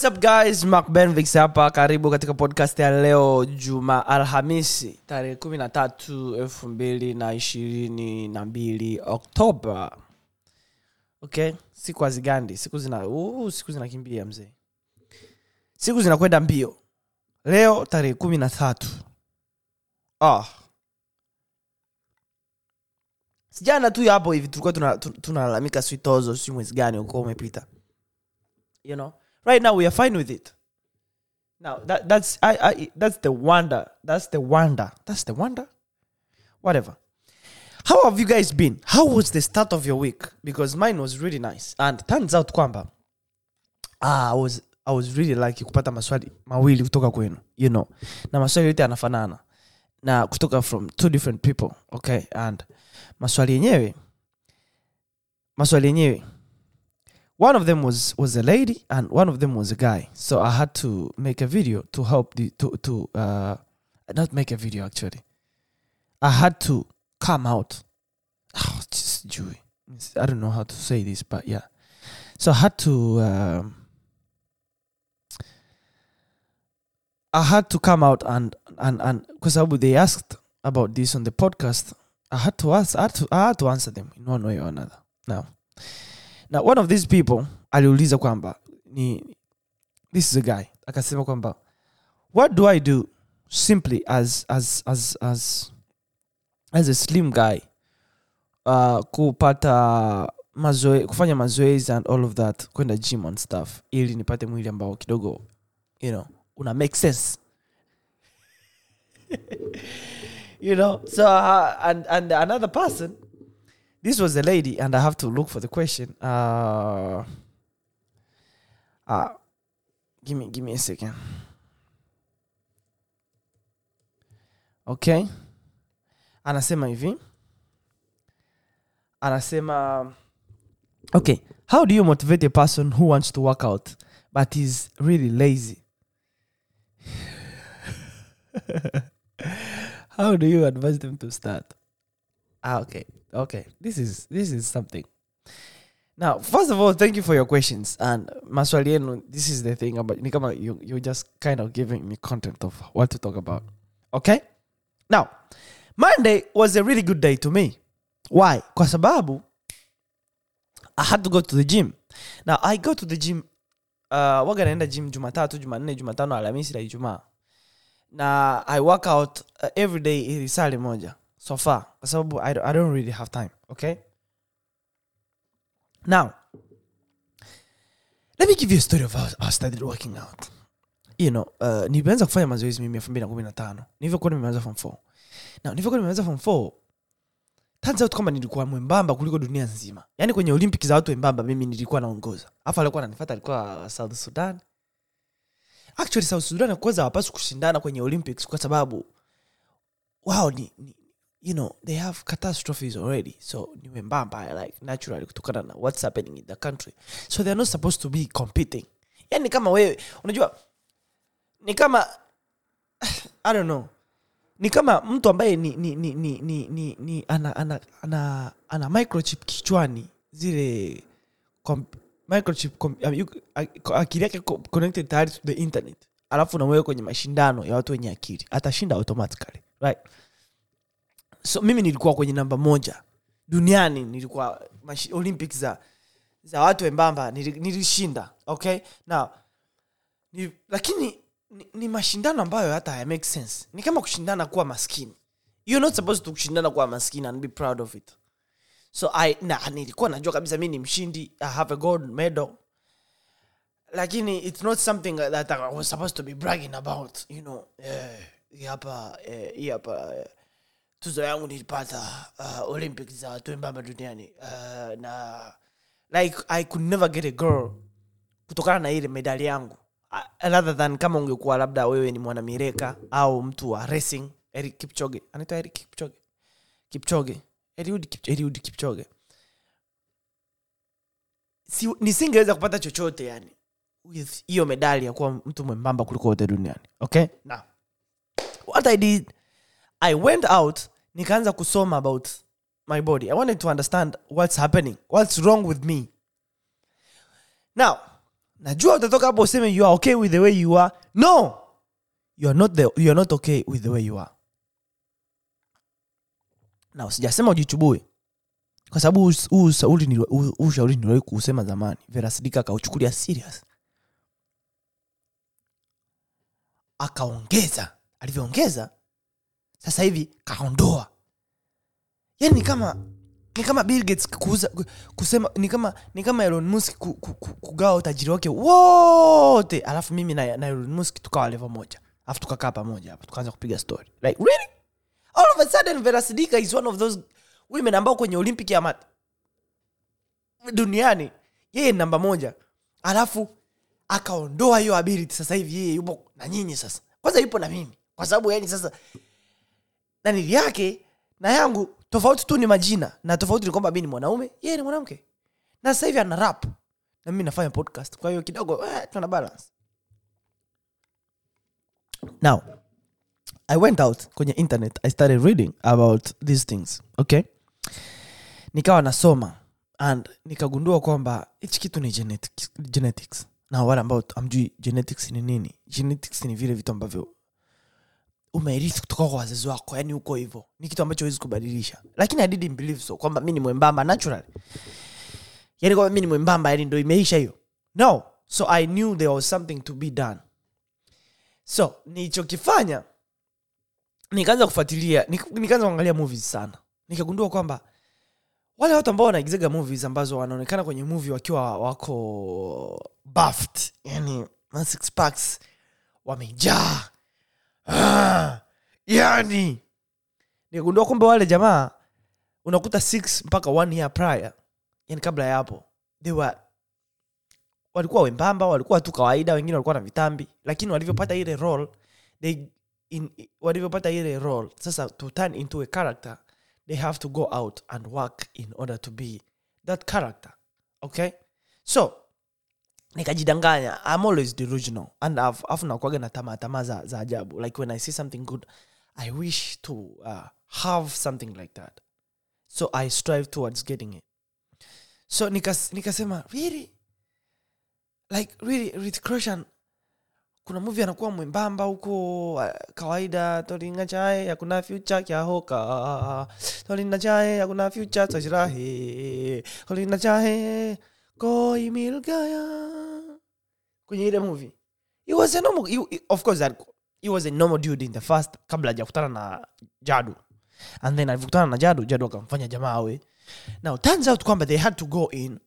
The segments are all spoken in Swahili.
what's up guys? Mark benvix hapa. Karibu katika podcast ya leo juma alhamisi tarehe kumi na tatu elfu mbili na ishirini na mbili oktoba. Okay siku hazigandi siku zina uh, siku zinakimbia mzee. Siku zinakwenda mbio. Leo tarehe kumi na tatu. Ah. sijana tu hapo hivi tulikuwa tunalalamika tuna, tunalalamika sijui tozo sijui mwezi gani uko umepita. You know right now we are fine with it. Now that, that's I, I that's the wonder. That's the wonder. That's the wonder. Whatever. How have you guys been? How was the start of your week? Because mine was really nice. And turns out kwamba ah, I was I was really like kupata maswali mawili kutoka kwenu you know. Na maswali yote yanafanana. Na kutoka from two different people okay? And maswali yenyewe maswali yenyewe one of them was was a lady and one of them was a guy. So i had to make a video to help the to to uh not make a video actually. I had to come out. Oh, just Jewy. i don't know how to say this but yeah. So i had to um i had to come out and and and because they asked about this on the podcast. I had to ask i had to, I had to answer them in one way or another. Now na one of these people aliuliza kwamba ni this is a guy. Akasema kwamba what do i do simply as as as as as a slim guy uh, kupata mazoe, kufanya mazoezi and all of that kwenda gym and stuff ili nipate mwili ambao kidogo you know una make sense. You know so uh, and and another person this was a lady and i have to look for the question. Uh uh give me give me a second. Okay. Anasema hivi anasema okay how do you motivate a person who wants to work out but is really lazy? How do you advise them to start? Ah, okay okay this is this is something. Now first of all thank you for your questions. And maswali yenu this is the thing about ni kama you, you're just kind of giving me content of what to talk about. Okay? Now monday was a really good day to me. Why? Kwa sababu i had to go to the gym. Now i go to the gym uh, waga naenda gym jumatatu jumanne jumatano alhamisi na ijumaa. Na i work out uh, every day ili sali moja so far. Kwa sababu I, I don't really have time okay? Now let me give you a story of how I started working out. You know uh, nilianza kufanya mazoezi mimi elfu mbili na kumi na tano. Nilivyokuwa nimeanza form four. Na nilivyokuwa nimeanza form four turns kwamba nilikuwa mwembamba kuliko dunia nzima. Yaani kwenye olympic za watu wembamba mimi nilikuwa naongoza. Afu alikuwa ananifata alikuwa south sudan. Actually south sudan kwanza hawapaswi kushindana kwenye olympics kwa sababu wao ni, ni you know they have catastrophes already. So ni wembamba like naturally kutokana na what's happening in the country. So they're not supposed to be competing. Yani kama wewe unajua ni kama i don't know. Ni kama mtu ambaye ni ni ni ni ni, ni, ni ana, ana, ana, ana microchip kichwani zile comp, microchip akili yake connected tayari to the internet. Alafu nawewe kwenye mashindano ya watu wenye akili. Atashinda automatically right so mimi nilikuwa kwenye namba moja. Duniani nilikuwa mashi, olympics za za watu wembamba nilishinda okay? Now ni, lakini ni, ni mashindano ambayo hata haya make sense. Ni kama kushindana kuwa maskini. You're not supposed to kushindana kuwa maskini and be proud of it. So I, na nilikuwa najua kabisa mi ni mshindi i have a gold medal. Lakini it's not something that i was supposed to be bragging about you know? Hii hapa eh, hii hapa eh, tuzo yangu nilipata uh, olympics za watu wembamba duniani. Uh, na like i could never get a girl kutokana na ile medali yangu. Uh, rather than kama ungekuwa labda wewe ni mwanamireka au mtu wa racing eric kipchoge. Anaitwa eric kipchoge. Kipchoge. Eliud kipchoge, eliud kipchoge. Si, nisingeweza kupata chochote yani with hiyo medali ya kuwa mtu mwembamba kuliko wote duniani. Okay? Now what i did i went out nikaanza kusoma about my body. I wanted to understand what's happening. What's wrong with me? Now najua utatoka hapo useme you are okay with the way you are. No! You are not, the, you are not okay with the way you are. Na usijasema ujichubue. Kwa sababu huu- ushauri niliwahi kuusema zamani. Verasidika akauchukulia serious. Akaongeza. Alivyoongeza sasa hivi kaondoa. Yani ni kama ni kama Bill Gates kuuza, kusema ni kama ni kama Elon Musk ku, ku, ku, kugawa utajiri wake wote. Alafu mimi na, na Elon Musk tukawa level moja. Alafu tukakaa pamoja hapa tukaanza kupiga story. Like really? All of a sudden Vera is one of those women ambao kwenye Olympic ya mat duniani yeye namba moja. Alafu akaondoa hiyo ability. Sasa hivi yeye yupo na nyinyi sasa. Kwanza yupo na mimi. Kwa sababu yani sasa nanili yake na yangu tofauti tu ni majina na tofauti ni kwamba mi ni mwanaume yeye ni mwanamke. Na sasa hivi ana rap. Na mimi nafanya podcast. Kwa hiyo kidogo eh, tuna balance. Now i went out kwenye internet. I started reading about these things okay? Nikawa nasoma and nikagundua kwamba hichi kitu ni genetics, genetics. Na wale ambao amjui genetics ni nini? Genetics ni vile vitu ambavyo umeirithi kutoka kwa wazazi wako yani huko hivyo. Ni kitu ambacho huwezi kubadilisha. Lakini i didn't believe so kwamba mi ni mwembamba natural yani kwamba mi ni mwembamba yani ndo imeisha hiyo. No. So i knew there was something to be done. So nilichokifanya nikaanza kufuatilia nikaanza kuangalia movies sana. Nikagundua kwamba wale watu ambao wanaigizaga movies ambazo wanaonekana kwenye movie wakiwa wako buffed yani masix packs wamejaa ah, yani. Nikagundua kwamba wale jamaa unakuta six mpaka one year prior yani kabla ya hapo they were walikuwa wembamba walikuwa tu kawaida wengine walikuwa na vitambi lakini walivyopata ile role they in, walivyopata ile role sasa to turn into a character they have to go out and work in order to be that character okay? So nikajidanganya. I'm always delusional. And afu nakwaga na tamaa tamaa za, za ajabu. Like when i see something good i wish to uh, have something like that. So i strive towards getting it. So nikas, nikasema really? Like really Roshan kuna movie anakuwa mwembamba huko uh, kawaida tolinga chae hakuna future kyahoka tolinga chae hakuna future tajirahe tolinga chae koi mil kwenye ile movie. Was a normal he, he- of course he was a normal dude in the first kabla hajakutana na jadu. And then alivyokutana na jadu jadu akamfanya jamaa awe. Now turns out kwamba they had to go in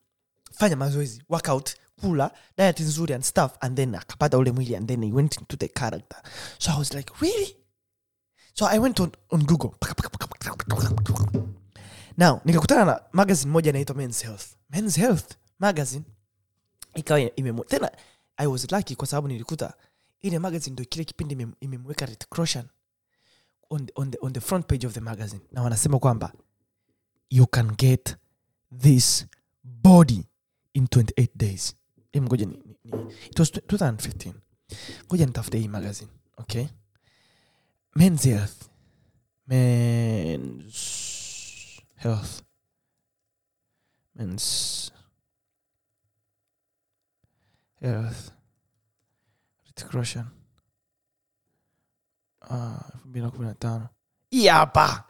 fanya mazoezi workout kula diet nzuri and stuff and then akapata ule mwili and then he went into the character. So i was like really? So i went on, on google. Now nikakutana na magazine moja inaitwa mens health. Mens health magazine ikawa tena i was lucky kwa sababu nilikuta ile magazine ndo kile kipindi imem- imemweka Rick Roshan on the, on, on the front page of the magazine. Na wanasema kwamba you can get this body in 28 days. Ngoja ni. it was 2015 ngoja nitafute hii magazine okay? Men's health. Men's health. Men's health Ritik Roshan elfu mbili na kumi na tano hii hapa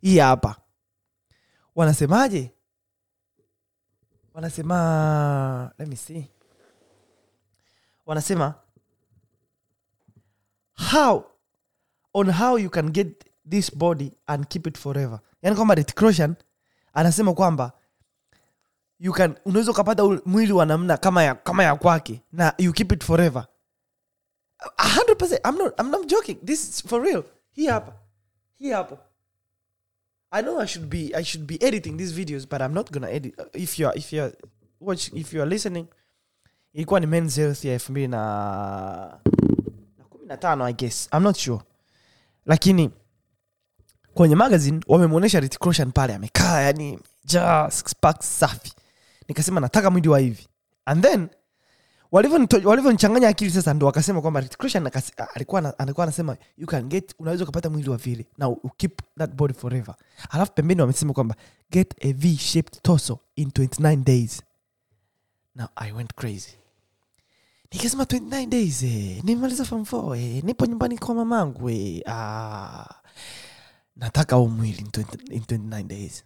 hii hapa wanasemaje? Wanasema let me see. Wanasema how on how you can get this body and keep it forever. Yani kwamba Ritik Roshan anasema kwamba you can unaweza ukapata mwili wa namna kama ya, kama ya kwake na you keep it forever 100% I'm not, I'm not joking this is for real hii hapa hii hapo I know I should be I should be editing these videos, but I'm not gonna edit. If you're if you're watch if you're listening, ilikuwa ni men's health ya elfu mbili na na kumi na tano I guess. I'm not sure, lakini kwenye magazine wamemwonyesha Roshan pale amekaa, yani ja six pack safi. Nikasema nataka mwili wa hivi, and then walivyonichanganya akili sasa, ndo wakasema kwamba alikuwa anasema you can get, unaweza ukapata mwili wa vile na keep that body forever. Alafu pembeni wamesema kwamba get a v shaped torso in 29 days. Now i went crazy. Nikasema 29 days eh, nimemaliza form 4 eh, nipo nyumbani kwa mamangu eh, ah, nataka huu mwili in 29 days.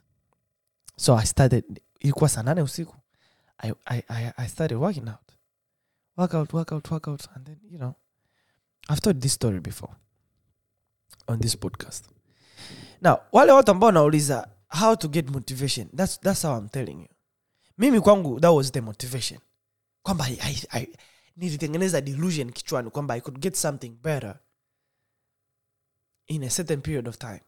So i started ilikuwa saa nane usiku. I, I, I, I started working out. Workout workout workout and then you know i've told this story before on this podcast. Now wale watu ambao wanauliza how to get motivation that's, that's how i'm telling you. Mimi kwangu that was the motivation. Kwamba I, I, I, nilitengeneza delusion kichwani kwamba i could get something better in a certain period of time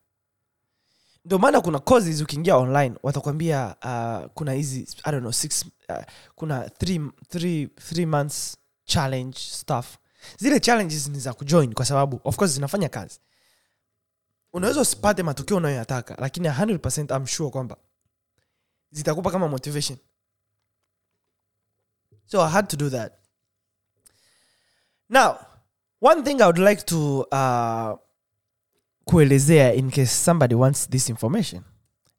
ndio maana kuna courses ukiingia online watakwambia uh, kuna hizi i don't know six uh, kuna three, three, three months challenge stuff. Zile challenges ni za kujoin kwa sababu of course zinafanya kazi. Unaweza usipate matokeo unayoyataka lakini 100 I'm sure kwamba zitakupa kama motivation. So i had to do that. Now one thing i would like to uh, kuelezea in case somebody wants this information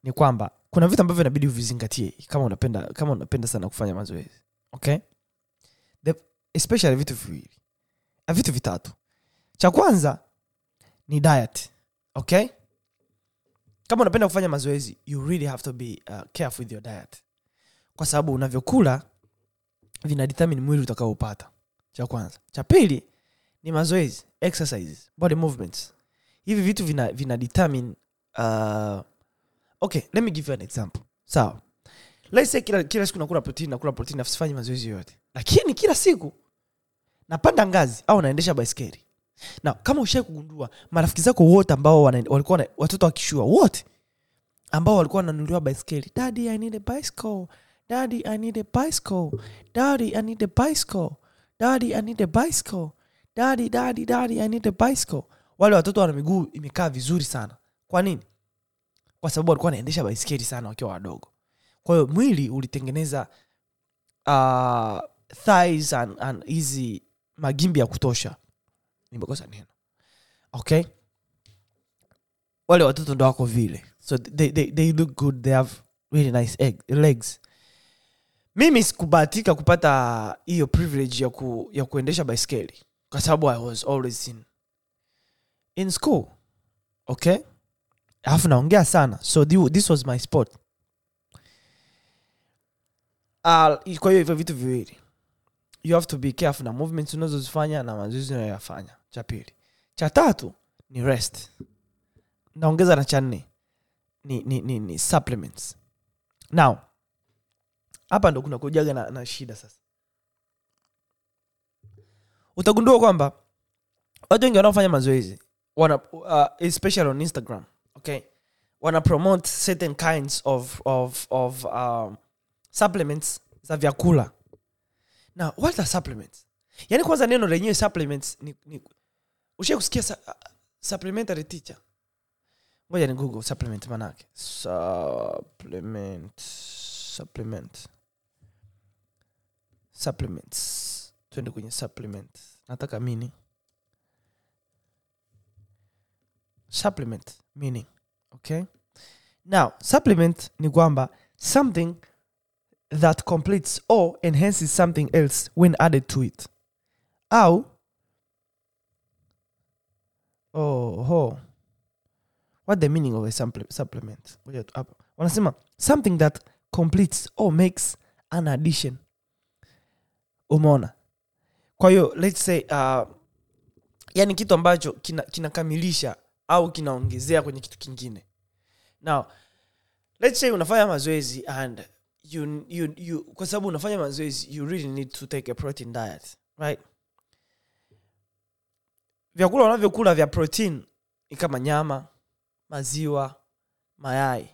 ni kwamba kuna vitu ambavyo inabidi uvizingatie kama unapenda kama unapenda sana kufanya mazoezi okay? Especially vitu viwili uh, vitu vitatu. Cha kwanza ni diet okay? Kama unapenda kufanya mazoezi you really have to be uh, careful with your diet. Kwa sababu unavyokula vina determine mwili utakaoupata cha kwanza. Cha pili ni mazoezi exercises body movements hivi vitu vina, vina determine uh, okay let me give you an example. Sawa. Let's say kila, kila siku nakula protein nakula protein afu mazoezi yoyote. Lakini kila siku napanda ngazi au naendesha baiskeli. Na kama ushai kugundua marafiki zako wote ambao walikuwa na, watoto wakishua wote ambao walikuwa wananunuliwa baiskeli. Daddy i need a bicycle. Daddy i need a bicycle. Daddy i need a bicycle. Daddy i need a bicycle. Daddy daddy daddy i need a bicycle wale watoto wana miguu imekaa vizuri sana. Kwa nini? Kwa sababu walikuwa wanaendesha baiskeli sana wakiwa wadogo. Kwa hiyo mwili ulitengeneza uh, thighs and, hizi magimbi ya kutosha. Nimekosa neno. Okay? Wale watoto ndo wako vile. So they, they, they look good. They have really nice egg, legs. Mimi sikubahatika kupata hiyo privilege ya, ku, ya kuendesha baiskeli kwa sababu i was always in, in school okay? Alafu naongea sana. So thi- this was my sport uh, kwa hiyo hivyo vitu viwili. You have to be careful na movements unazozifanya na mazoezi unayoyafanya. Cha pili. Cha tatu ni rest. Naongeza na cha nne ni, ni, ni, ni supplements. Now hapa ndo kuna kujaga na, na shida sasa. Utagundua kwamba watu wengi wanaofanya mazoezi wana uh, especially on instagram okay? Wana promote certain kinds of, of, of um, supplements za vyakula. Na what are supplements? Yaani kwanza neno lenyewe supplements ni, ni ushai kusikia su, uh, supplementary teacher? Ngoja ni google supplement manake. Supplement supplement. Supplements. Twende kwenye supplement. Nataka meaning supplement meaning okay? Now supplement ni kwamba something that completes or enhances something else when added to it. Au oh, what the meaning of a supple- supplement? Wanasema something that completes or makes an addition. Umeona? Kwa hiyo let's say uh, yani kitu ambacho kina- kinakamilisha au kinaongezea kwenye kitu kingine. Now let's say unafanya mazoezi and you, you, you, kwa sababu unafanya mazoezi you really need to take a protein diet right? Vyakula unavyokula vya protein ni kama nyama maziwa mayai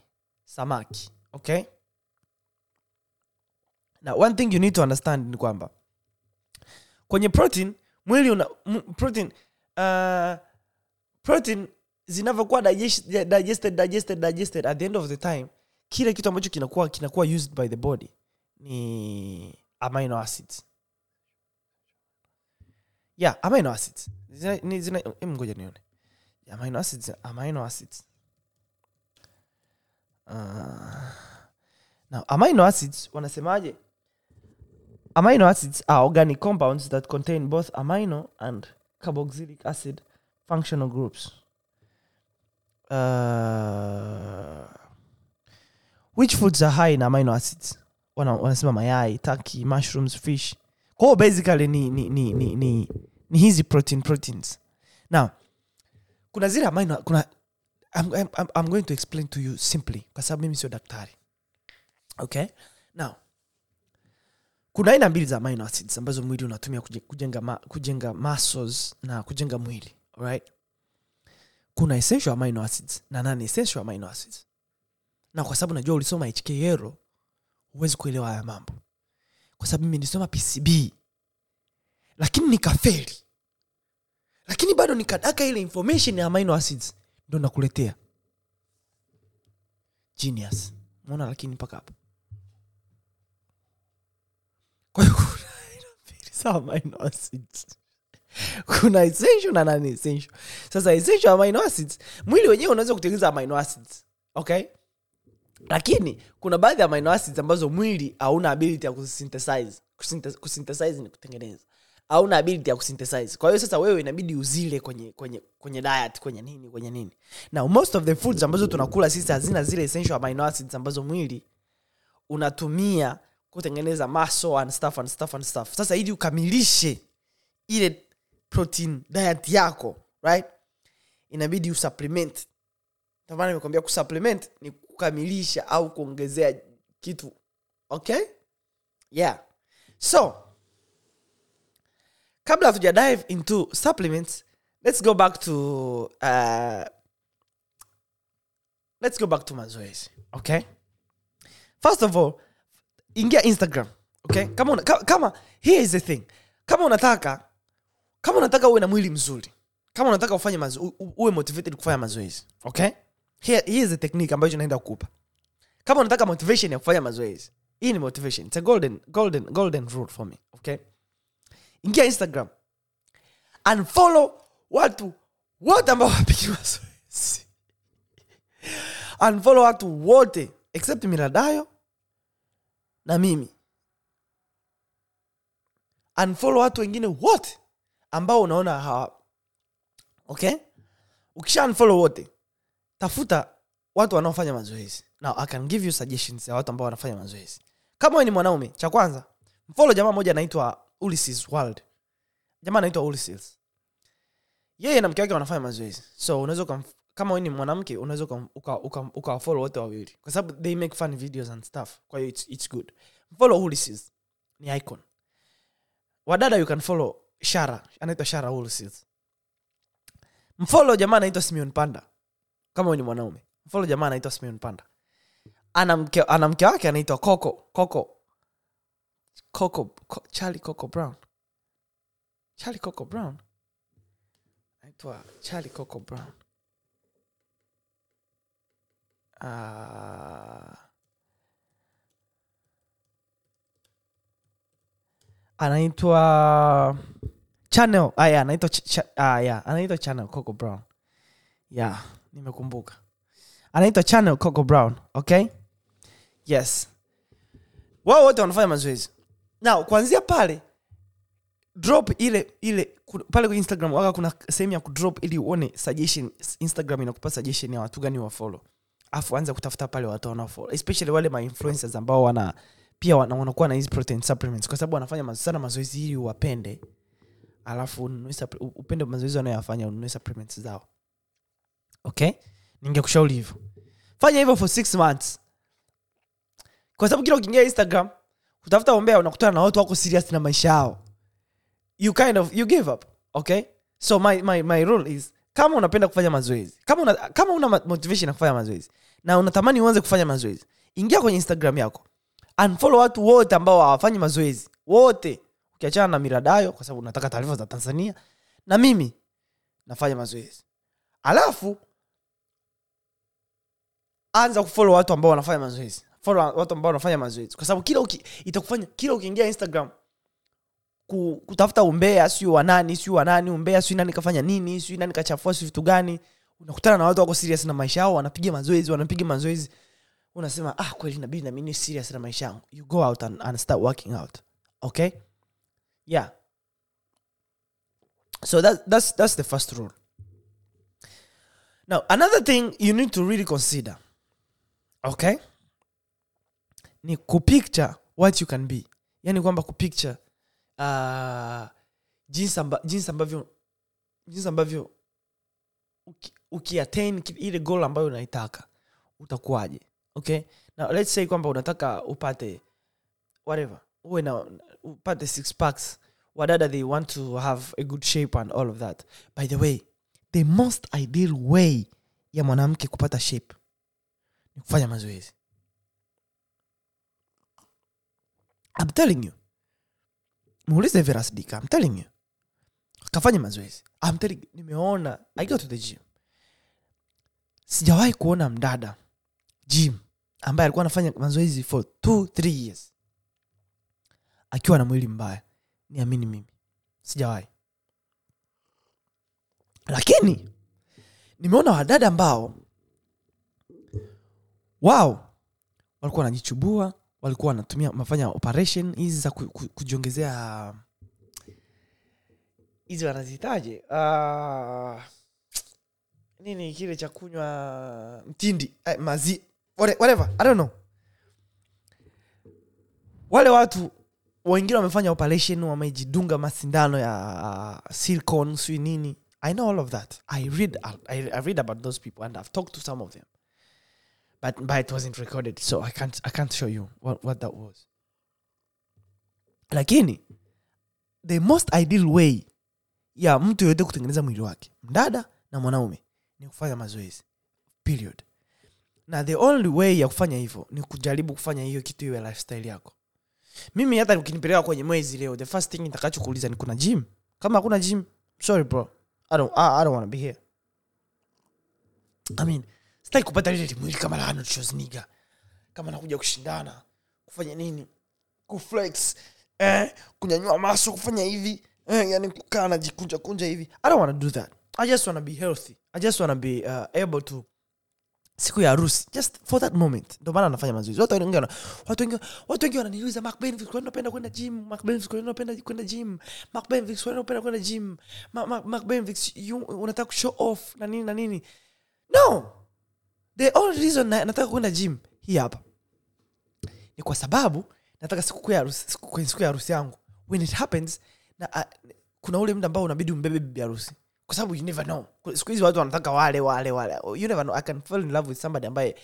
samaki okay? Na one thing you need to understand ni kwamba kwenye protein mwili una protein uh, protein zinavyokuwa digest- digested digested digested at the end of the time kile kitu ambacho kinakuwa kinakuwa used by the body ni amino acids. Yeah amino acids. Zina, ni zina, ngoja nione. Amino acids amino acids. Uh, now amino acids wanasemaje? Amino acids are organic compounds that contain both amino and carboxylic acid functional groups uh, which foods are high in amino acids? Wana- wanasema mayai turkey mushrooms fish. Kwa hiyo basically ni, ni, ni, ni, ni, ni hizi protein proteins. Now kuna zile amino kuna I'm, I'm, I'm- going to explain to you simply kwa sababu mimi sio daktari. Okay? Now kuna aina mbili za amino acids ambazo mwili unatumia kujenga, ma, kujenga muscles na kujenga mwili alright kuna essential amino acids na non essential amino acids. Na kwa sababu najua ulisoma hkl huwezi kuelewa haya mambo. Kwa sababu mimi nilisoma pcb lakini nikaferi lakini bado nikadaka ile information ya amino acids ndo nakuletea. Genius. Mona lakini mpaka hapo. Kwa hiyo amino acids kuna essential na non essential. Sasa essential amino acids mwili wenyewe unaweza kutengeneza amino acids okay? Lakini kuna baadhi ya amino acids ambazo mwili hauna ability ya kusynthesize. Kusynthesize- ni kutengeneza. Hauna ability ya kusynthesize. Kwa hiyo sasa wewe inabidi uzile kwenye kwenye kwenye diet kwenye nini kwenye nini. Now most of the foods ambazo tunakula sisi hazina zile essential amino acids ambazo mwili unatumia kutengeneza muscle and stuff and stuff and stuff. Sasa ili ukamilishe ile protein diet yako right? Inabidi usupplement. Ndio nimekwambia kusupplement ni kukamilisha au kuongezea kitu. Okay? Yeah. So kabla hatuja dive into supplements let's go back to uh, let's go back to mazoezi. Okay? First of all ingia instagram. Okay? Kama, una, kama here is the thing. Kama unataka kama unataka uwe na mwili mzuri kama unataka ufanye mazo, uwe motivated kufanya mazoezi okay? Here, here is the technique ambayo naenda kukupa. Kama unataka motivation ya kufanya mazoezi hii ni motivation. It's a golden golden golden rule for me okay? Ingia instagram unfollow watu wote ambao wapigi mazoezi. Unfollow watu wote except miradayo na mimi. Unfollow watu wengine wote ambao unaona hawa. Okay? Ukisha unfollow wote tafuta watu wanaofanya mazoezi. Now i can give you suggestions ya watu ambao wanafanya mazoezi. Kama wewe ni mwanaume cha kwanza mfolo jamaa moja anaitwa Ulysses world jamaa anaitwa Ulysses. Yeye na mke wake wanafanya mazoezi. So unaweza kama ni mwanamke unaweza ukam- uka- uka- ukawafollow wote wawili. Kwa sababu they make fun videos and stuff. Kwa hiyo it's, it's good. Mfolo Ulysses. Ni icon. Wadada you can follow shara anaitwa shara Ulysses mfolo jamaa anaitwa simeon panda. Kama ni mwanaume. Mfolo jamaa anaitwa simeon panda. Ana mke, ana mke wake anaitwa coco coco. Coco Co, charlie coco brown. Charlie coco brown. Anaitwa charlie coco brown. Uh, anaitwa channel. Ah, yeah, anaitwa ch- ah, yeah, anaitwa channel coco brown. Yeah nimekumbuka. Anaitwa channel coco brown okay? Yes. Wao wote wanafanya mazoezi. Now kuanzia pale drop ile ile pale kwa instagram waka kuna sehemu ya kudrop ili uone suggestion instagram inakupa suggestion ya watu gani wa follow. Afu anza kutafuta pale watu wanaofollow especially wale ma influencers ambao wana pia wanakuwa na hizi protein supplements kwa sababu wanafanya sana mazoezi ili uwapende alafu upende mazoezi wanayoyafanya ununue supplements zao. Okay? Ningekushauri hivyo. Fanya hivyo for six months. Kwa sababu kila ukiingia instagram kutafuta ombea unakutana na watu wako serious na maisha yao. You kind of you give up okay? So my, my, my rule is kama unapenda kufanya mazoezi kama una, kama una motivation ya kufanya mazoezi na unatamani uanze kufanya mazoezi ingia kwenye instagram yako. Unfollow watu wote ambao hawafanyi mazoezi. Wote ukiachana na miradayo kwa sababu nataka taarifa za tanzania na mimi nafanya mazoezi. Alafu anza kufolo watu ambao wanafanya mazoezi. Watu ambao wanafanya mazoezi. Kwa sababu kila uki, itakufanya kila ukiingia instagram ku, kutafuta umbea siu wanani siu wanani umbea siu nani kafanya nini siu nani kachafua siu vitu gani unakutana na watu wako serious na maisha yao wanapiga mazoezi wanapiga mazoezi. Unasema ah kweli nabidi na mimi ni serious na maisha yangu. You go out and, and start working out. Okay yeah. So that, that's that's the first rule. Now another thing you need to really consider okay ni kupicture what you can be. Yani kwamba kupicture uh, jinsi, amba, jinsi ambavyo jinsi uki- ile goal ambayo unaitaka utakuwaje okay? Now let's say kwamba unataka upate whatever uwe na upate six packs. Wadada they want to have a good shape and all of that. By the way the most ideal way ya mwanamke kupata shape ni kufanya mazoezi. I'm telling you. Muulize Veras Dika I'm telling you. Kafanya mazoezi. I'm telling you, nimeona. I go to the gym. Sijawahi kuona mdada gym ambaye alikuwa anafanya mazoezi for two three years akiwa na mwili mbaya. Niamini mimi. Sijawahi. Lakini nimeona wadada ambao wao walikuwa wanajichubua walikuwa wanatumia wanafanya operation hizi za ku, ku, kujiongezea hizi wanazihitaje uh, nini kile cha kunywa mtindi eh, mazi whatever i don't know. Wale watu wengine wamefanya operation wamejidunga masindano ya uh, silicon sui nini. I know all of that. I read I, I read about those people and i've talked to some of them. But, but it wasn't recorded so i can't, I can't show you what, what that was. Lakini the most ideal way ya mtu yoyote kutengeneza mwili wake mdada na mwanaume ni kufanya mazoezi. Period. Na the only way ya kufanya hivyo ni kujaribu kufanya hiyo kitu iwe lifestyle yako mimi hata ukinipeleka kwenye mwezi leo the first thing nitakachokuuliza ni kuna gym? Kama hakuna gym sorry bro. I don't, I, I don't want to be here. I mean sitaki kupata lile mwili kama la Arnold Schwarzenegger. Kama nakuja kushindana kufanya nini? Kuflex eh, kunyanyua maso kufanya hivi eh, yani kukaa najikunja kunja hivi. I don't want to do that. I just want to be healthy. I just want to be uh, able to siku ya harusi. Just for that moment. Ndo maana anafanya mazoezi. Watu wengi watu wengi wananiuliza Mark Benfix kwani unapenda kwenda gym? Mark Benfix kwani unapenda kwenda gym? Mark Benfix kwani unapenda kwenda gym? Ma- Ma- Mark Benfix unataka kushow off na nini na nini? No! The only reason na, nataka kwenda gym hii hapa. Ni kwa sababu nataka siku ya harusi siku- siku ya harusi yangu. When it happens na uh, kuna ule muda ambao unabidi umbebe bibi harusi kwa sababu you never know. Ku- siku hizi watu wanataka wale wale wale. You never know. I can fall in love with somebody ambaye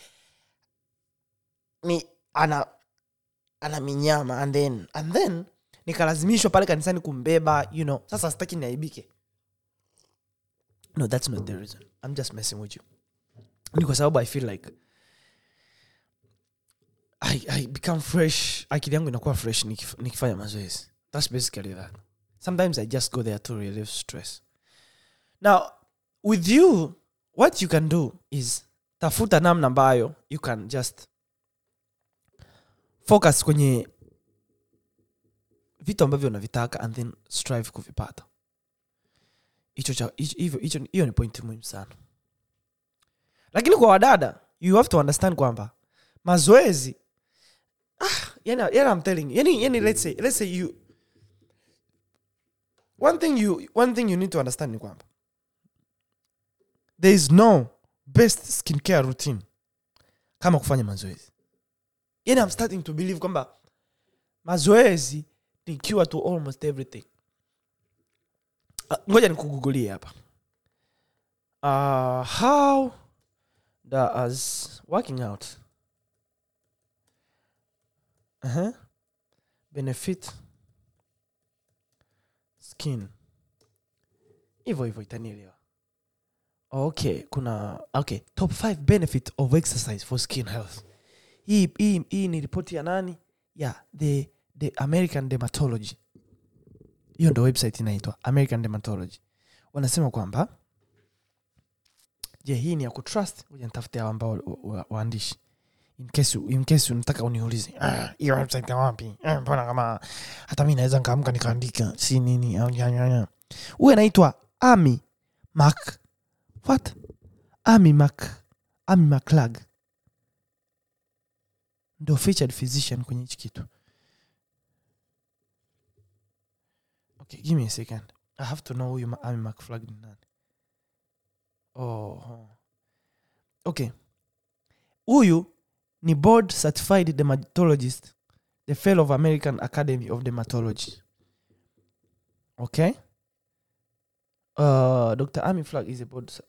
ni ana ana minyama and then and then nikalazimishwa pale kanisani kumbeba you know. Sasa sitaki niaibike. No that's not the reason. I'm just messing with you. Ni kwa sababu i feel like I, I become fresh. Akili yangu inakuwa fresh nikif- nikifanya mazoezi. That's basically that. Sometimes i just go there to relieve stress now with you what you can do is tafuta namna ambayo you can just focus kwenye vitu ambavyo unavitaka and then strive kuvipata. Hiyo ni point muhimu sana. Lakini kwa wadada you have to understand kwamba mazoezi ah, I'm telling you yani, one thing you one thing you need to understand ni kwamba there is no best skincare routine kama kufanya mazoezi. Yani I'm starting to believe kwamba mazoezi ni cure to almost everything. Ngoja ngoja nikugugulie hapa. Uh, how does working out uh-huh. benefit skin? Hivyo hivyo itanielewa okay kuna okay top 5 benefit of exercise for skin health. Hii hii hii ni ripoti ya nani? Ya the the american dermatology. Hiyo ndo website inaitwa american dermatology. Wanasema kwamba je hii ni ya kutrust? Ngoja nitafute hao ambao wa- wa- waandishi. In case uniulize "Ah, hiyo website wapi? Eh, mbona kama hata mi naweza nkaamka nikaandika si nini au nyanyanya nya- nya." huyu anaitwa ami mac what? Ami mac ami maclag ndo featured physician kwenye hichi kitu. Okay give me a second. I have to know huyu Ma- Amy mcflag ni nani. Oh. okay. Huyu ni board certified dermatologist the fellow of american academy of dermatology. Okay uh, dr. Army flag is about.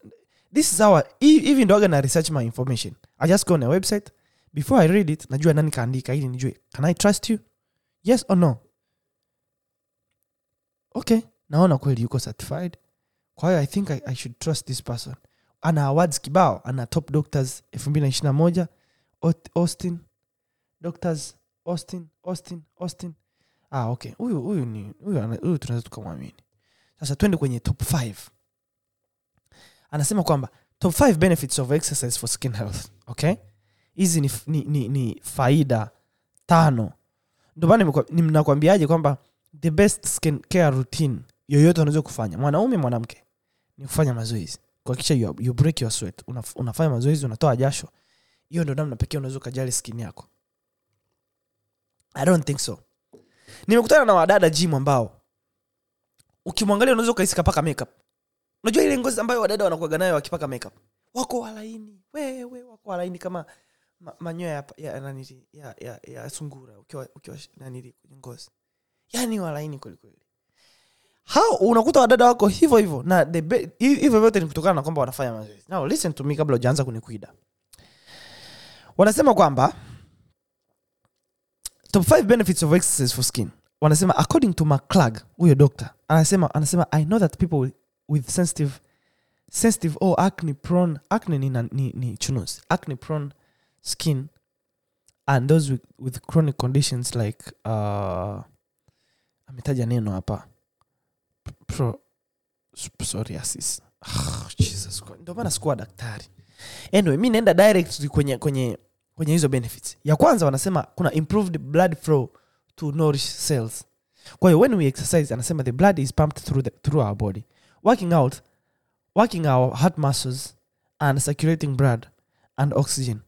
this is our even though na research my information i just go on a website. Before i read it najua nani kaandika ili nijue. Can i trust you? Yes or no? Okay. Naona kweli yuko certified. Kwa hiyo i think I, i should trust this person. Ana awards kibao ana top doctors 221 Aut- austin doctors austin austin austin. Ah okay. Huyu huyu ni huyu tunaweza tukamwamini sasa twende kwenye top 5 anasema kwamba top 5 benefits of exercise for skin health okay? Hizi ni, ni, ni, ni faida tano. Ndio maana kwamba the best skin care routine yoyote unaweza kufanya mwanaume mwanamke ni kufanya mazoezi. Kuhakikisha you, you break your sweat. Una, unafanya mazoezi unatoa jasho hiyo ndo namna pekee unaweza ukajali skin yako. I don't think so. Nimekutana na wadada gym ambao ukimwangalia unaweza ukahisi kapaka makeup. Unajua ile ngozi ambayo wadada wanakuaga nayo wakipaka makeup. Wako walaini. Wewe wako walaini kama ma, manyoya ya, ya, nanili, ya, ya, ya sungura ukiwa, yani walaini kwelikweli hao unakuta wadada wako hivyo hivyo na hivyo vyote ni kutokana na kwamba wanafanya mazoezi. Now listen to me kabla ujaanza kunikuida wanasema kwamba top 5 benefits of exercise for skin wanasema according to mcclag huyo doctor anasema anasema i know that people with, sensitive sensitive or acne prone acne ni, ni, ni chunusi acne prone skin and those with, with chronic conditions like uh, ametaja neno hapa. Pro, psoriasis. Ah, Jesus ndio maana sikuwa daktari. Anyway mi naenda direct kwenye kwenye kwenye hizo benefits. Ya kwanza wanasema kuna improved blood flow to nourish cells. Kwa hiyo when we exercise anasema the blood is pumped through, the, through our body. Working out working our heart muscles and circulating blood and oxygen.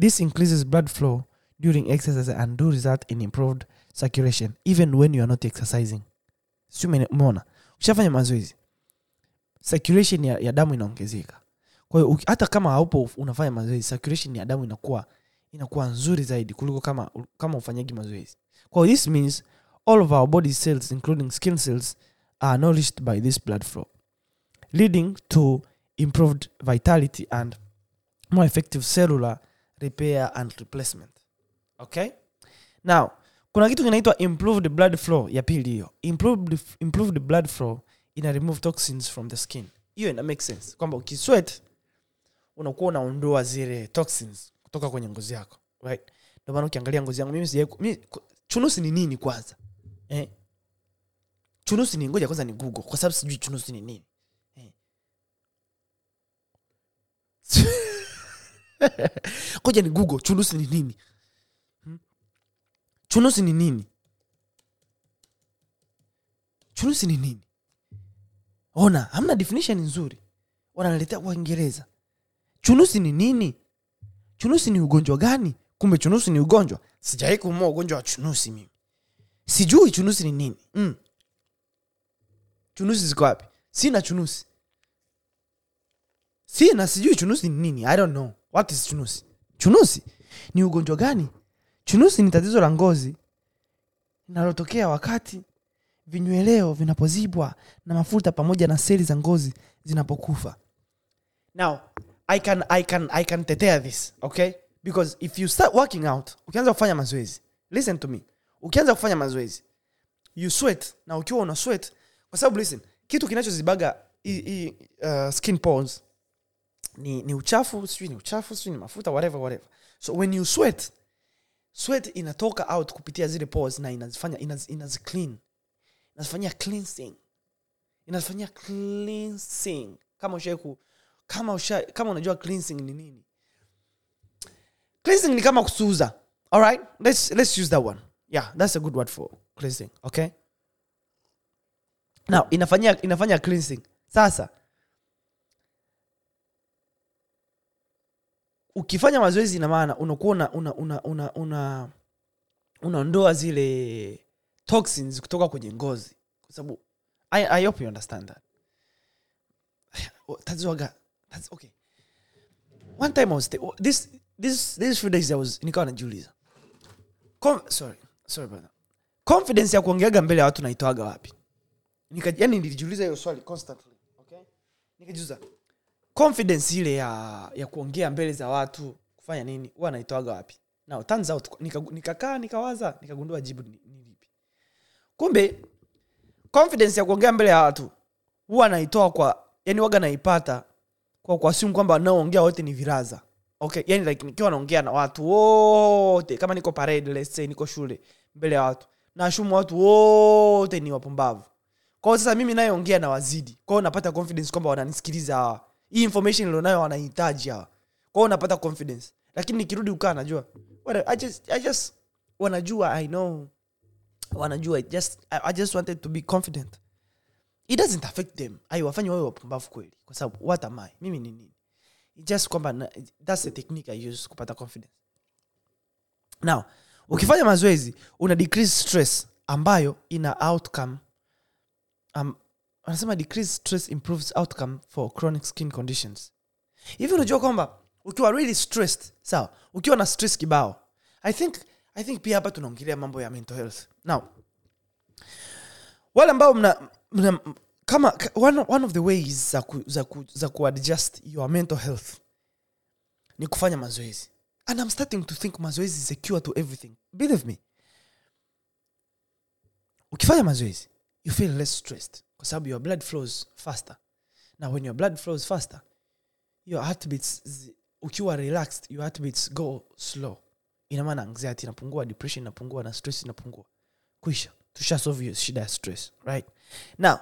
This increases blood flow during exercise and do result in improved circulation even when you are not exercising. Si ushafanya mazoezi circulation ya, ya damu inaongezeka. Kwa hiyo hata kama haupo unafanya mazoezi circulation ya damu inakuwa inakuwa nzuri zaidi kuliko kama kama ufanyagi mazoezi. Kwa this means all of our body cells including skin cells are nourished by this blood flow leading to improved vitality and more effective cellular repair and replacement. Okay? Now kuna kitu kinaitwa improved blood flow ya pili hiyo. Improved, improved blood flow ina remove toxins from the skin. Hiyo ina make sense. Kwamba ukiswet unakuwa unaondoa zile toxins kutoka kwenye ngozi yako right? Ndio maana ukiangalia ngozi yangu mimi chunusi ni nini kwanza? Eh? chunusi ni ngoja kwanza ni google kwa sababu sijui chunusi ni nini. Eh. ngoja ni google chunusi ni nini? Hmm? chunusi ni nini? Chunusi ni nini? Ona hamna definition nzuri. Wanaletea kwa kiingereza chunusi ni nini chunusi ni ugonjwa gani? Kumbe chunusi ni ugonjwa. Sijawai kumua ugonjwa wa chunusi mimi. Sijui chunusi ni nini. Mm. chunusi ziko wapi? Sina chunusi. Sina sijui chunusi ni nini. I don't know. What is chunusi? Chunusi ni ugonjwa gani? Chunusi ni tatizo la ngozi linalotokea wakati vinyweleo vinapozibwa na mafuta pamoja na seli za ngozi zinapokufa. Now i can, I can, I can tetea this okay? Because if you start working out ukianza kufanya mazoezi listen to me. Ukianza kufanya mazoezi you sweat. Na ukiwa una sweat kwa sababu listen kitu kinachozibaga uh, skin pores ni, ni uchafu sijui ni uchafu sijui ni mafuta whatever whatever. So when you sweat sweat inatoka out kupitia zile pores na inazifanya inaz, inaz clean inazifanyia cleansing. Inazifanyia cleansing. Kama ushai ku kama usha, kama unajua cleansing ni nini? Cleansing ni kama kusuuza. Alright let's, let's use that one. Yeah that's a good word for cleansing okay? Now inafanya inafanya cleansing. Sasa ukifanya mazoezi ina maana unakuwa una una una una, una unaondoa zile toxins kutoka kwenye ngozi. Kwa sababu I, I hope you understand that. Tatizo that's okay. One time I was th- this this this few days I was nikawa najiuliza. Com- sorry, sorry brother. Confidence ya kuongeaga mbele ya watu naitoaga wapi? Nika, yani nilijiuliza hiyo swali constantly. Okay? Nikajiuliza confidence ile ya ya kuongea mbele za watu kufanya nini huwa naitoaga wapi? Now turns out nika- nikakaa nikawaza nikagundua jibu ni lipi. Kumbe confidence ya kuongea mbele ya watu huwa naitoa kwa yani waga naipata kwa kwamba wanaoongea wote ni viraza. Okay yani like nikiwa naongea na watu wote kama niko parade let's say niko shule mbele ya watu naashumu watu wote ni wapumbavu. Kwao sasa mimi nayeongea na wazidi kwao napata confidence kwamba wananisikiliza hawa. Hii information ilionayo wanahitaji hawa. Kwao napata confidence. Lakini nikirudi ukaa najua I just, I just wanajua i know. Wanajua just, I, i just wanted to be confident it doesn't affect them. Aiwafanye wawe wapumbavu kweli. Kwa sababu what am I? mimi ni nini? Just kwamba that's the technique i use kupata confidence. Now ukifanya mazoezi una decrease stress ambayo ina outcome um, decrease stress improves outcome for chronic skin conditions. Hivi unajua kwamba ukiwa really stressed sawa ukiwa na stress kibao i think i think pia hapa tunaongelea mambo ya mental health. Now wale ambao kama one, one of the ways za ku, za, ku, za kuadjust your mental health ni kufanya mazoezi. And i'm starting to think mazoezi is a cure to everything. Believe me. Ukifanya mazoezi you feel less stressed kwa sababu your blood flows faster. Na when your blood flows faster your heartbeats ukiwa relaxed your heartbeats go slow. Ina maana anxiety inapungua depression inapungua na stress inapungua. Kuisha. Tushasolve hiyo shida ya stress right now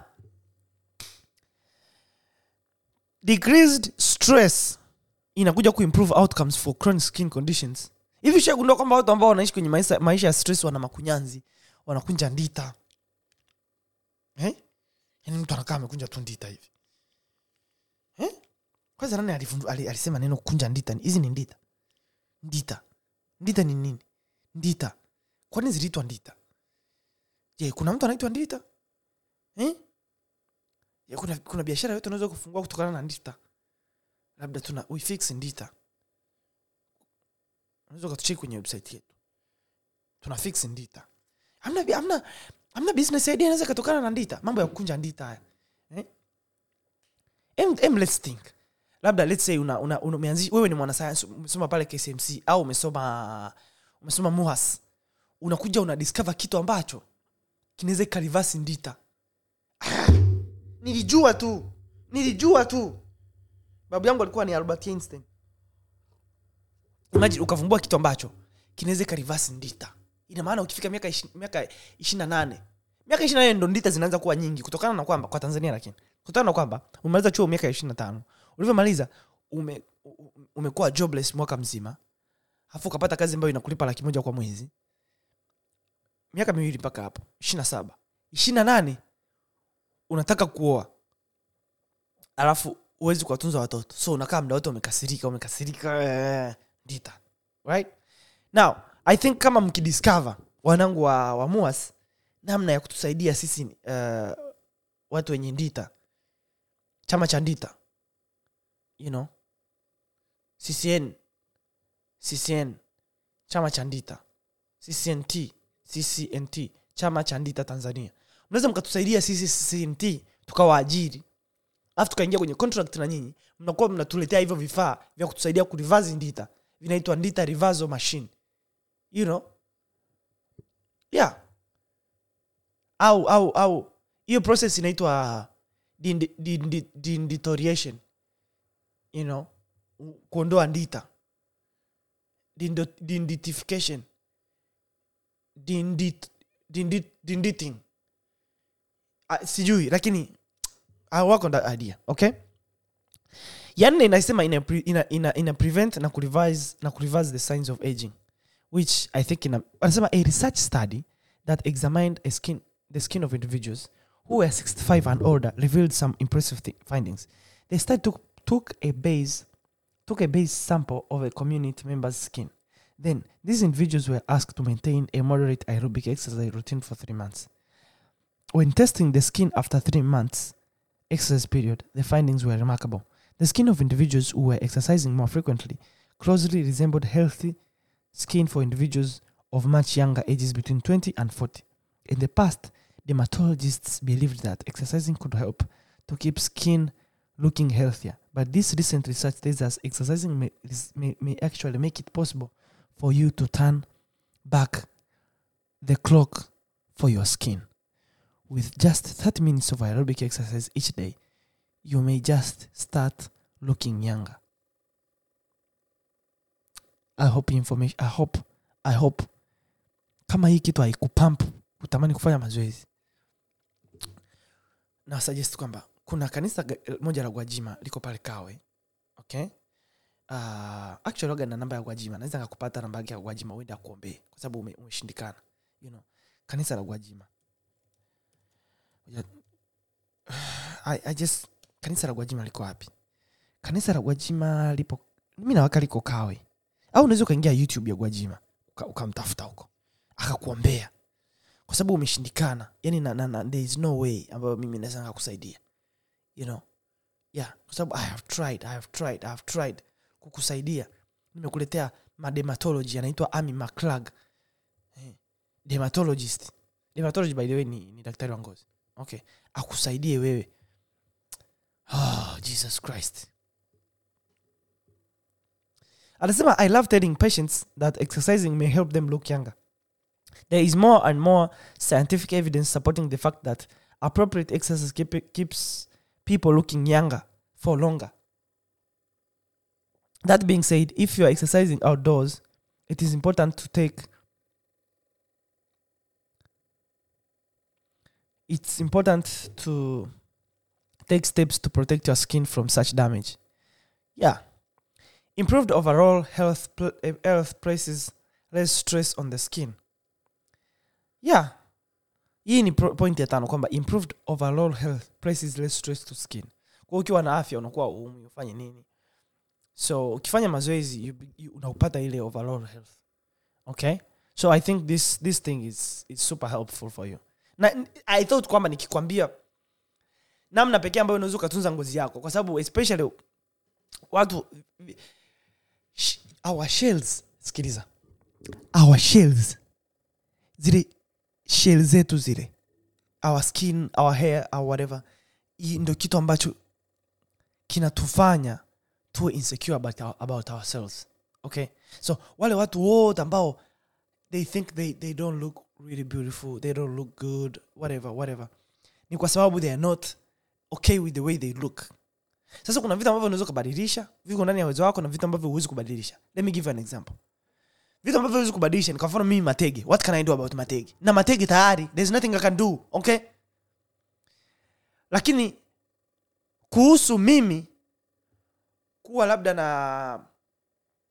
decreased stress inakuja kuimprove outcomes for chronic skin conditions. Hivi shagundua kwamba watu ambao wanaishi kwenye maisha, maisha ya stress wana makunyanzi wanakunja ndita. Eh? yani mtu anakaa amekunja tu ndita hivi. Eh? kwanza nani alifundu- ali- alisema neno kunja ndita? Hizi ni ndita. Ndita. Ndita ni nini? Ndita. Kwani ziliitwa ndita? Je kuna mtu anaitwa ndita? Ya kuna, kuna biashara yote unaweza kufungua kutokana na ndita. Labda tuna uifix ndita. Unaweza ukatucheki kwenye website yetu. Tuna fix ndita. Amna, amna, hamna business idea inaweza ikatokana na ndita. Mambo ya kukunja ndita haya. Eh? em, em, let's think. Labda let's say una, una, una, umeanzi, wewe ni mwanasayansi umesoma pale kcmc au umesoma umesoma muhas. Unakuja una discover kitu ambacho kinaweza ikarivasi ndita nilijua tu. Nilijua tu. Babu yangu alikuwa ni albert einstein. Imagine ukavumbua kitu ambacho kinaweza ikarivasi ndita. Ina maana ukifika miaka miaka ishiri na nane miaka ishiri na nane ndo ndita zinaanza kuwa nyingi kutokana na kwamba kwa tanzania lakini kutokana na kwamba umemaliza chuo miaka ishiri tano ulivyomaliza ume, umekuwa jobless mwaka mzima afu ukapata kazi ambayo inakulipa laki moja kwa mwezi. Miaka miwili mpaka hapo ishiri saba. Ishiri na nane unataka kuoa. Alafu huwezi kuwatunza watoto. So unakaa mda wote umekasirika umekasirika eh, ndita. Right? Now i think kama mkidiscover wanangu wa, wa muas namna ya kutusaidia sisi uh, watu wenye ndita. Chama cha ndita. You know? Ccn ccn chama cha ndita. Ccnt ccnt chama cha ndita tanzania mnaweza mkatusaidia sisi ccnt tukawaajiri. Alafu tukaingia kwenye contract na nyinyi mnakuwa mnatuletea hivyo vifaa vya kutusaidia kurivasi ndita vinaitwa ndita rivazo machine. You know? Yeah. Au au au. Hiyo process inaitwa dindi- dindi- dinditoriation. You know? Kuondoa ndita dinditification dindit, dindit, dinditing Ah, sijui lakini work wako that idea okay? Ya nne inasema ina, ina, ina, ina prevent na kurevise na kurevise the signs of aging which i think ina, anasema a research study that examined a skin, the skin of individuals who were 65 and older revealed some impressive th- findings. The study took, took a base took a base sample of a community member's skin. Then these individuals were asked to maintain a moderate aerobic exercise routine for three months when testing the skin after three months exercise period, the findings were remarkable. The skin of individuals who were exercising more frequently closely resembled healthy skin for individuals of much younger ages between 20 and 40. In the past, dermatologists believed that exercising could help to keep skin looking healthier. But this recent research tells us exercising may, may, may actually make it possible for you to turn back the clock for your skin. With just 30 minutes of aerobic exercise each day, you may just start looking younger. I hope information, I hope, I hope kama hii kitu haikupump utamani kufanya mazoezi. Na suggest kwamba kuna kanisa moja la gwajima liko pale kawe okay? Uh, actually waga na namba ya gwajima. Naweza nikakupata namba yake ya gwajima uende akuombee kwa sababu umeshindikana. You know kanisa la gwajima I, I just kanisa la gwajima liko wapi? Kanisa la gwajima lipo mi nawaka liko kawe. Au unaweza ukaingia youtube ya gwajima uka- huko. Akakuombea. Kwa sababu umeshindikana. Yani na, na, na, there is no way ambayo mimi naweza nikakusaidia. You know? Yeah kwa sababu i have tried i have tried i have tried kukusaidia. Nimekuletea madematology anaitwa ami maclag eh, dermatologist by the way ni, ni daktari wa ngozi okay akusaidie wewe. Oh, jesus christ. Anasema i love telling patients that exercising may help them look younger. There is more and more scientific evidence supporting the fact that appropriate exercise keep, keeps people looking younger for longer. That being said if you are exercising outdoors it is important to take it's important to take steps to protect your skin from such damage. Yeah. Improved overall health pl- eh, health places less stress on the skin. Yeah. Hii ni pro- point ya tano kwamba improved overall health places less stress to skin. Kwa ukiwa na afya unakuwa uumi ufanye nini? So ukifanya mazoezi unaupata ile overall health. Okay? So i think this this thing is, is super helpful for you na i thought kwamba nikikwambia namna pekee ambayo unaweza ukatunza ngozi yako kwa sababu especially watu sh- our shells sikiliza. Our shells zile shell zetu zile our skin our hair our whatever hii ndo kitu ambacho kinatufanya tuwe insecure about, our, about ourselves okay? So wale watu wote ambao they think they, they don't look really beautiful they don't look good whatever whatever. Ni kwa sababu they are not okay with the way they look. Sasa kuna vitu ambavyo unaweza ukabadilisha viko ndani ya uwezo wako na vitu ambavyo huwezi kubadilisha. Let me give you an example. Vitu ambavyo huwezi kubadilisha ni kwa mfano mimi matege. What can i do about matege? Na matege tayari there's nothing i can do okay? Lakini kuhusu mimi kuwa labda na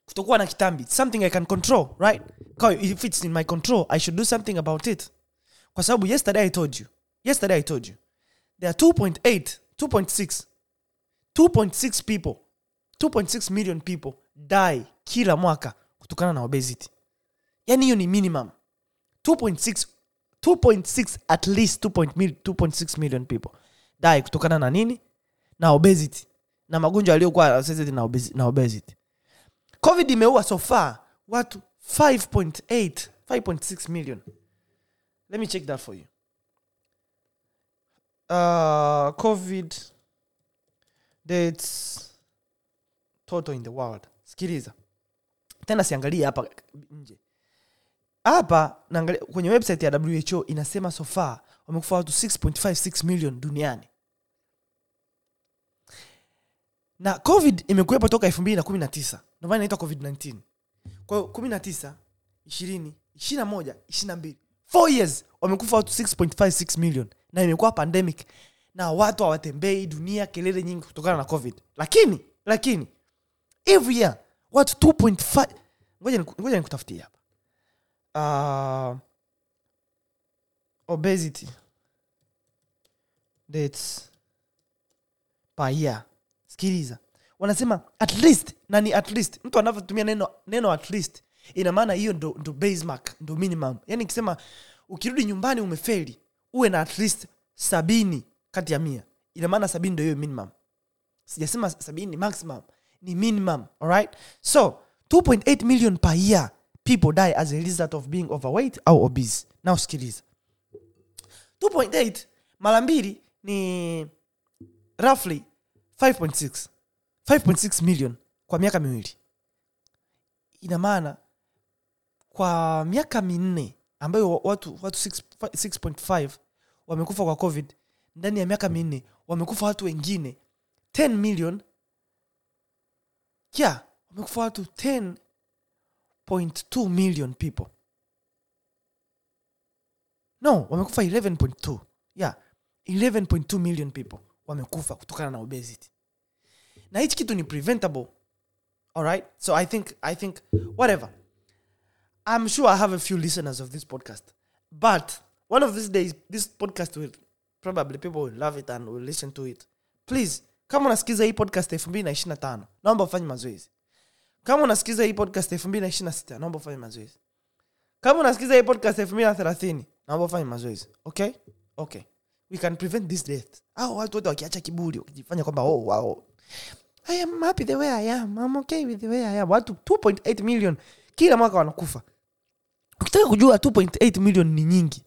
kutokuwa na kitambi. Something i can control right? If it's in my control i should do something about it. Kwa sababu yesterday i told you. Yesterday i told you. There are 2.8 2.6 2.6 people 2.6 million people die kila mwaka kutokana na obesity. Yani hiyo ni minimum. 2.6 2.6 at least 2.6 million people die kutokana na nini? Na obesity. Na magonjwa obesi- na obesity covid imeua so far watu 5.8 5.6 million. Let me check that for you. Uh, covid deaths total in the world. Sikiliza. Tena siangalie hapa nje. Hapa kwenye website ya who inasema so far wamekufa watu 6.56 million duniani na covid imekuwepo toka 219 ndomana inaitwa covid-19 kwa hiyo 19 20 21 22 4 years wamekufa watu 6.56 million. Na imekuwa pandemic. Na watu hawatembei dunia kelele nyingi kutokana na covid. Lakini lakini every year watu 2.5 ngoja ngoja nikutafutie hapa. Uh, obesity dates per year sikiliza. Wanasema at least na ni at least. Mtu anavyotumia neno neno at least ina maana hiyo ndo, ndo base ndo minimum. Yani ikisema ukirudi nyumbani umefeli uwe na at least sabini kati ya mia. Ina maana sabini ndo hiyo minimum. Sijasema sabini ni maximum ni minimum alright? So 2.8 million per year people die as a result of being overweight au obese. Now sikiliza. 2.8 mara mbili ni roughly 5.6 5.6 million kwa miaka miwili. Ina maana kwa miaka minne ambayo wa- watu watu 6 6.5 wamekufa kwa covid ndani ya miaka minne wamekufa watu wengine 10 million. Yeah wamekufa watu 10.2 million people. No wamekufa 11.2 yeah 11.2 million people wamekufa kutokana na obesity. Na hichi kitu ni preventable. Alright? So i think i think whatever. I'm sure i have a few listeners of this podcast. But one of these days this podcast will probably people will love it and will listen to it. Please kama unasikiza hii podcast elfu mbili na ishiri na tano naomba ufanye mazoezi. Kama unasikiza hii podcast elfu mbili na ishiri na sita naomba ufanye mazoezi. Kama unasikiza hii podcast elfu mbili na thelathini naomba ufanye mazoezi. Okay? Okay we can prevent this death au watu wote wakiacha kiburi wakijifanya kwamba oh, wow. I am happy the way I am. I'm okay with the way I am. Watu 2.8 million kila mwaka wanakufa. Ukitaka kujua 2.8 million ni nyingi,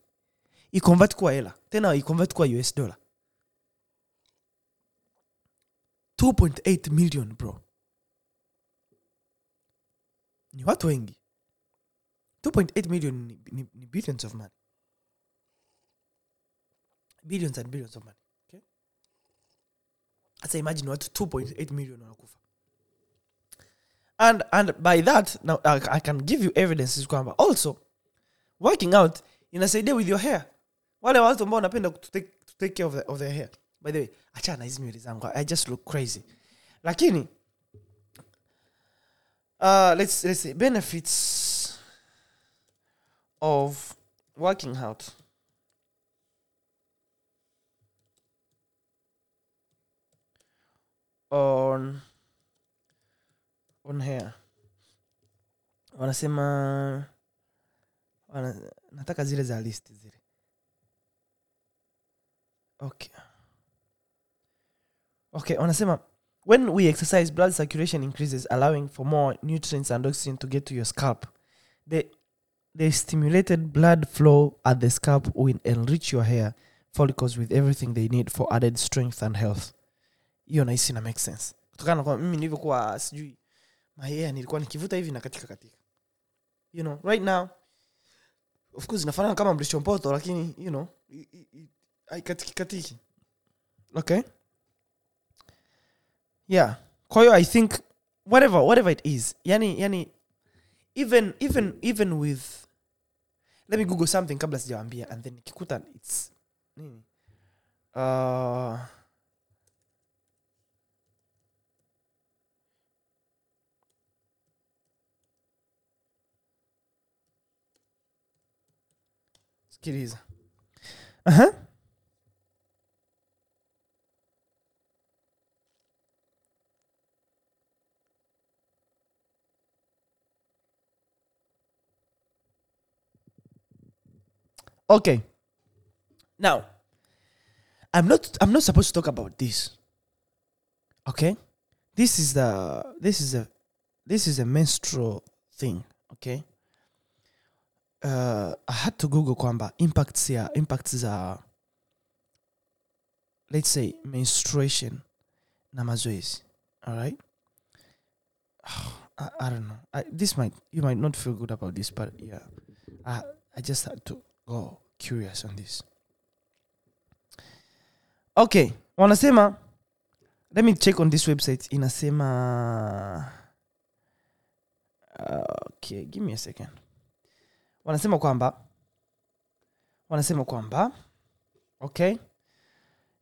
iconvert kuwa hela tena, iconvert kuwa US dollar 2.8 million bro, ni watu wengi. 2.8 million ni, ni, ni billions of money, billions and billions of money. Okay? Sasa imagine watu 2.8 million wanakufa. And and by that now I, I can give you evidences kwamba also working out inasaidia with your hair. Wale watu ambao wanapenda to take, to take care of, the, of their hair. By the way achana hizi nywele zangu. I just look crazy. Lakini uh, let's, let's say benefits of working out on on hair. Wanasema wana, nataka zile za list zile. Okay. Okay wanasema when we exercise blood circulation increases allowing for more nutrients and oxygen to get to your scalp. The the stimulated blood flow at the scalp will enrich your hair follicles with everything they need for added strength and health hiyo nahisi na make sense. Kutokana na mimi nilivyokuwa sijui mahair nilikuwa nikivuta hivi na katika katika. You know right now of course inafanana kama mlisho mpoto lakini you know haikatiki katiki okay? Yeah. Kwa hiyo i think whatever whatever it is yani yani even even even with let me google something kabla sijawambia and then nikikuta its nini? Uh, sikiliza uh-huh. okay. Now i'm not i'm not supposed to talk about this. Okay? This is the this is a this is a menstrual thing. Okay uh, i had to google kwamba impacts ya impacts za let's say menstruation na mazoezi all right I, I don't know. I, this might you might not feel good about this but yeah. I, I just had to go curious on this. Okay wanasema let me check on this website. Inasema uh, okay give me a second wanasema kwamba wanasema kwamba okay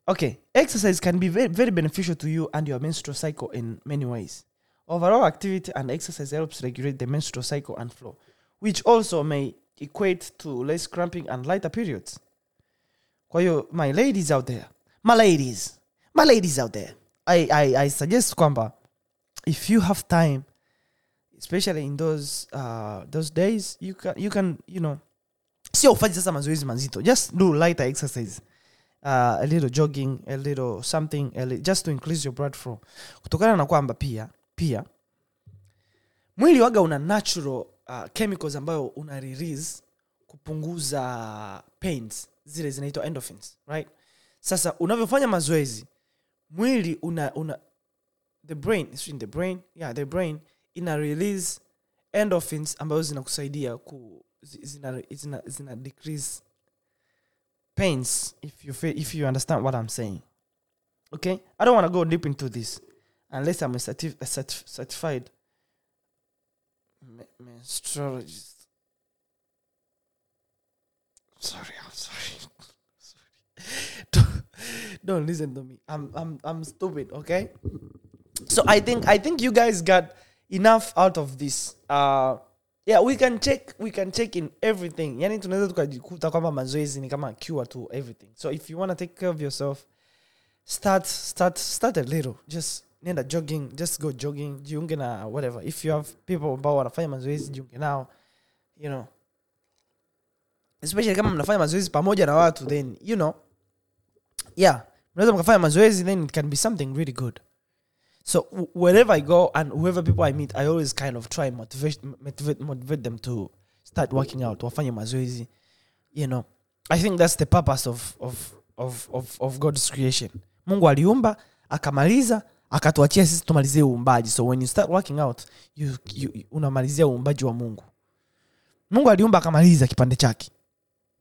okay exercise can be very, very beneficial to you and your menstrual cycle in many ways. Overall activity and exercise helps regulate the menstrual cycle and flow which also may equate to less cramping and lighter periods. Kwa hiyo my ladies out there my ladies my ladies out there i, I, I suggest kwamba if you have time especially in those uh, those days you can you can you know sio ufanye sasa mazoezi mazito. Just do lighter exercise. Uh, a little jogging a little something a li just to increase your blood flow. Kutokana na kwamba pia pia mwili waga una natural uh, chemicals ambayo una release kupunguza pains. Zile zinaitwa endorphins right? Sasa unavyofanya mazoezi mwili una una the brain the brain yeah the brain ina release endorphins ambazo zinakusaidia ku zi- zina, zina, zina decrease pains if you feel, if you understand what i'm saying. Okay? I don't want to go deep into this unless i'm a, certif- a certif- certified me- menstruologist sorry i'm sorry. Sorry don't listen to me. I'm i'm i'm stupid okay? So i think i think you guys got enough out of this uh yeah we can check we can check in everything. Yani tunaweza tukajikuta kwamba mazoezi ni kama cure to everything. So if you want to take care of yourself start start start a little. Just nenda jogging just go jogging jiunge na whatever. If you have people ambao wanafanya mazoezi jiunge nao you know. Especially kama mnafanya mazoezi pamoja na watu then you know yeah mnaweza mkafanya mazoezi then it can be something really good so wh- wherever i go and whoever people i meet i always kind of try motivate, motivate, motivate them to start working out wafanye mazoezi. You know i think that's the purpose of, of, of, of, of god's creation. Mungu aliumba akamaliza akatuachia sisi tumalizie uumbaji. So when you start working out you, you, unamalizia uumbaji wa mungu. Mungu aliumba akamaliza kipande chake.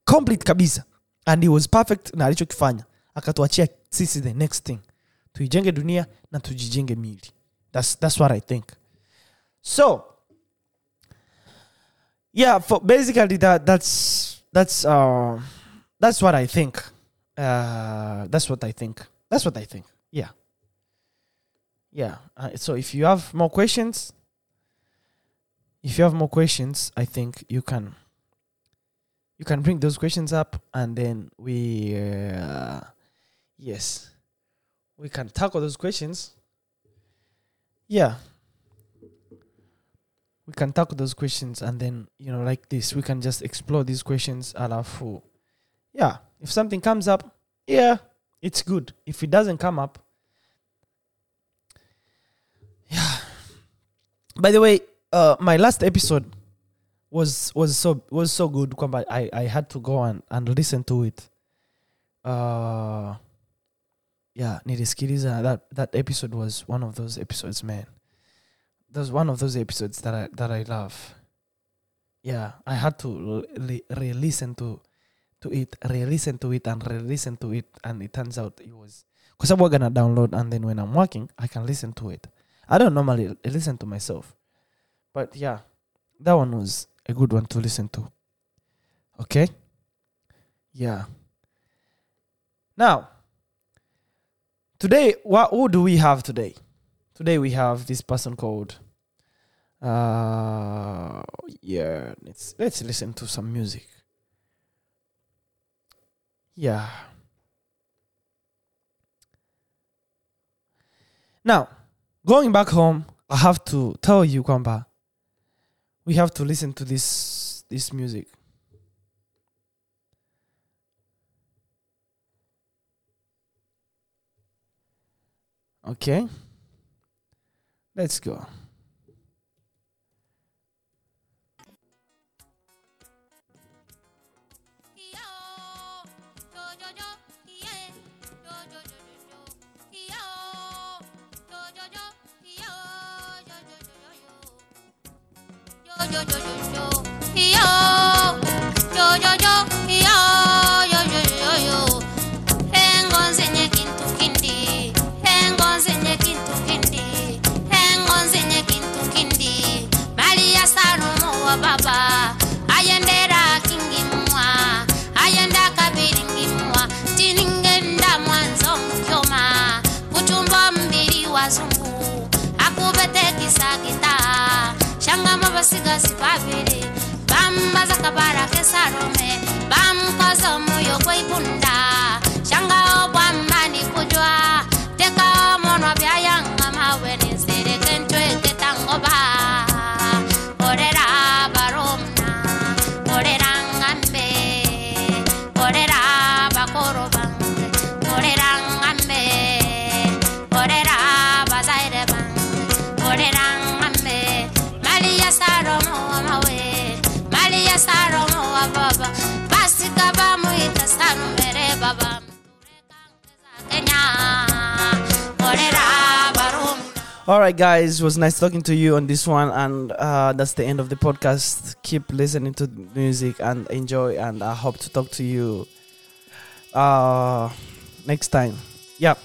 Complete kabisa. And he was perfect na alichokifanya. Akatuachia sisi the next thing tuijenge dunia na tujijenge mili. That's, that's what i think. So yeah for basically that that's that's uh that's what i think. Uh that's what i think. That's what i think. Yeah. Yeah. Uh, so if you have more questions if you have more questions i think you can you can bring those questions up and then we uh, yes we can tackle those questions. Yeah. We can tackle those questions and then you know like this we can just explore these questions alafu yeah. If something comes up yeah it's good. If it doesn't come up yeah. By the way uh my last episode was was so was so good. I, I had to go and, and listen to it. Uh yeah nilisikiliza that that episode was one of those episodes man. That was one of those episodes that I that I love. Yeah I had to re- re-listen to to it re-listen to it and re-listen to it and it turns out it was because I'm gonna download and then when I'm working I can listen to it. I don't normally listen to myself but yeah that one was a good one to listen to. Okay? Yeah. Now today what who do we have today? Today we have this person called uh yeah let's let's listen to some music. Yeah. Now going back home i have to tell you kwamba we have to listen to this this music okay. Let's go. Baba zaka sipaviri bamba zakabara kesarume bamkozo muyo kweibunda shangaobwamani kujwa All right, guys, was nice talking to you on this one, and uh, that's the end of the podcast. Keep listening to music and enjoy, and I hope to talk to you uh, next time. Yeah,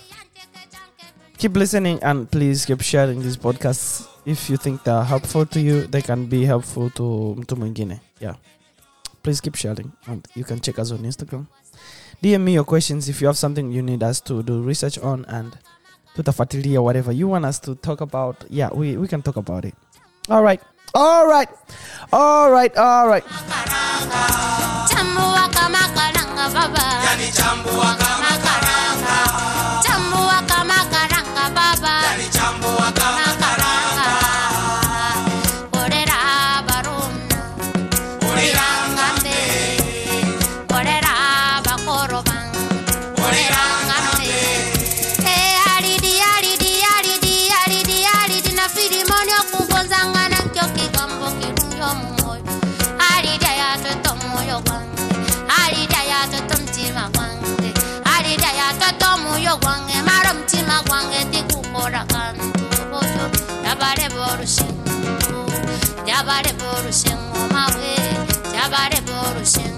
keep listening and please keep sharing these podcasts. If you think they're helpful to you, they can be helpful to to mwingine. Yeah, please keep sharing, and you can check us on Instagram. DM me your questions if you have something you need us to do research on and tutafuatilia whatever you want us to talk about. Yeah we, we can talk about it. All right. All right. All right. All right. Chambua kama karanga baba. Yani chambua kama makaranga Yabare borushin,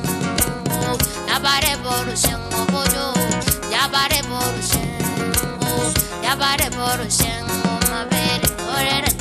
yabare borushin, obojo. Yabare borushin, yabare borushin, o mabere, orere.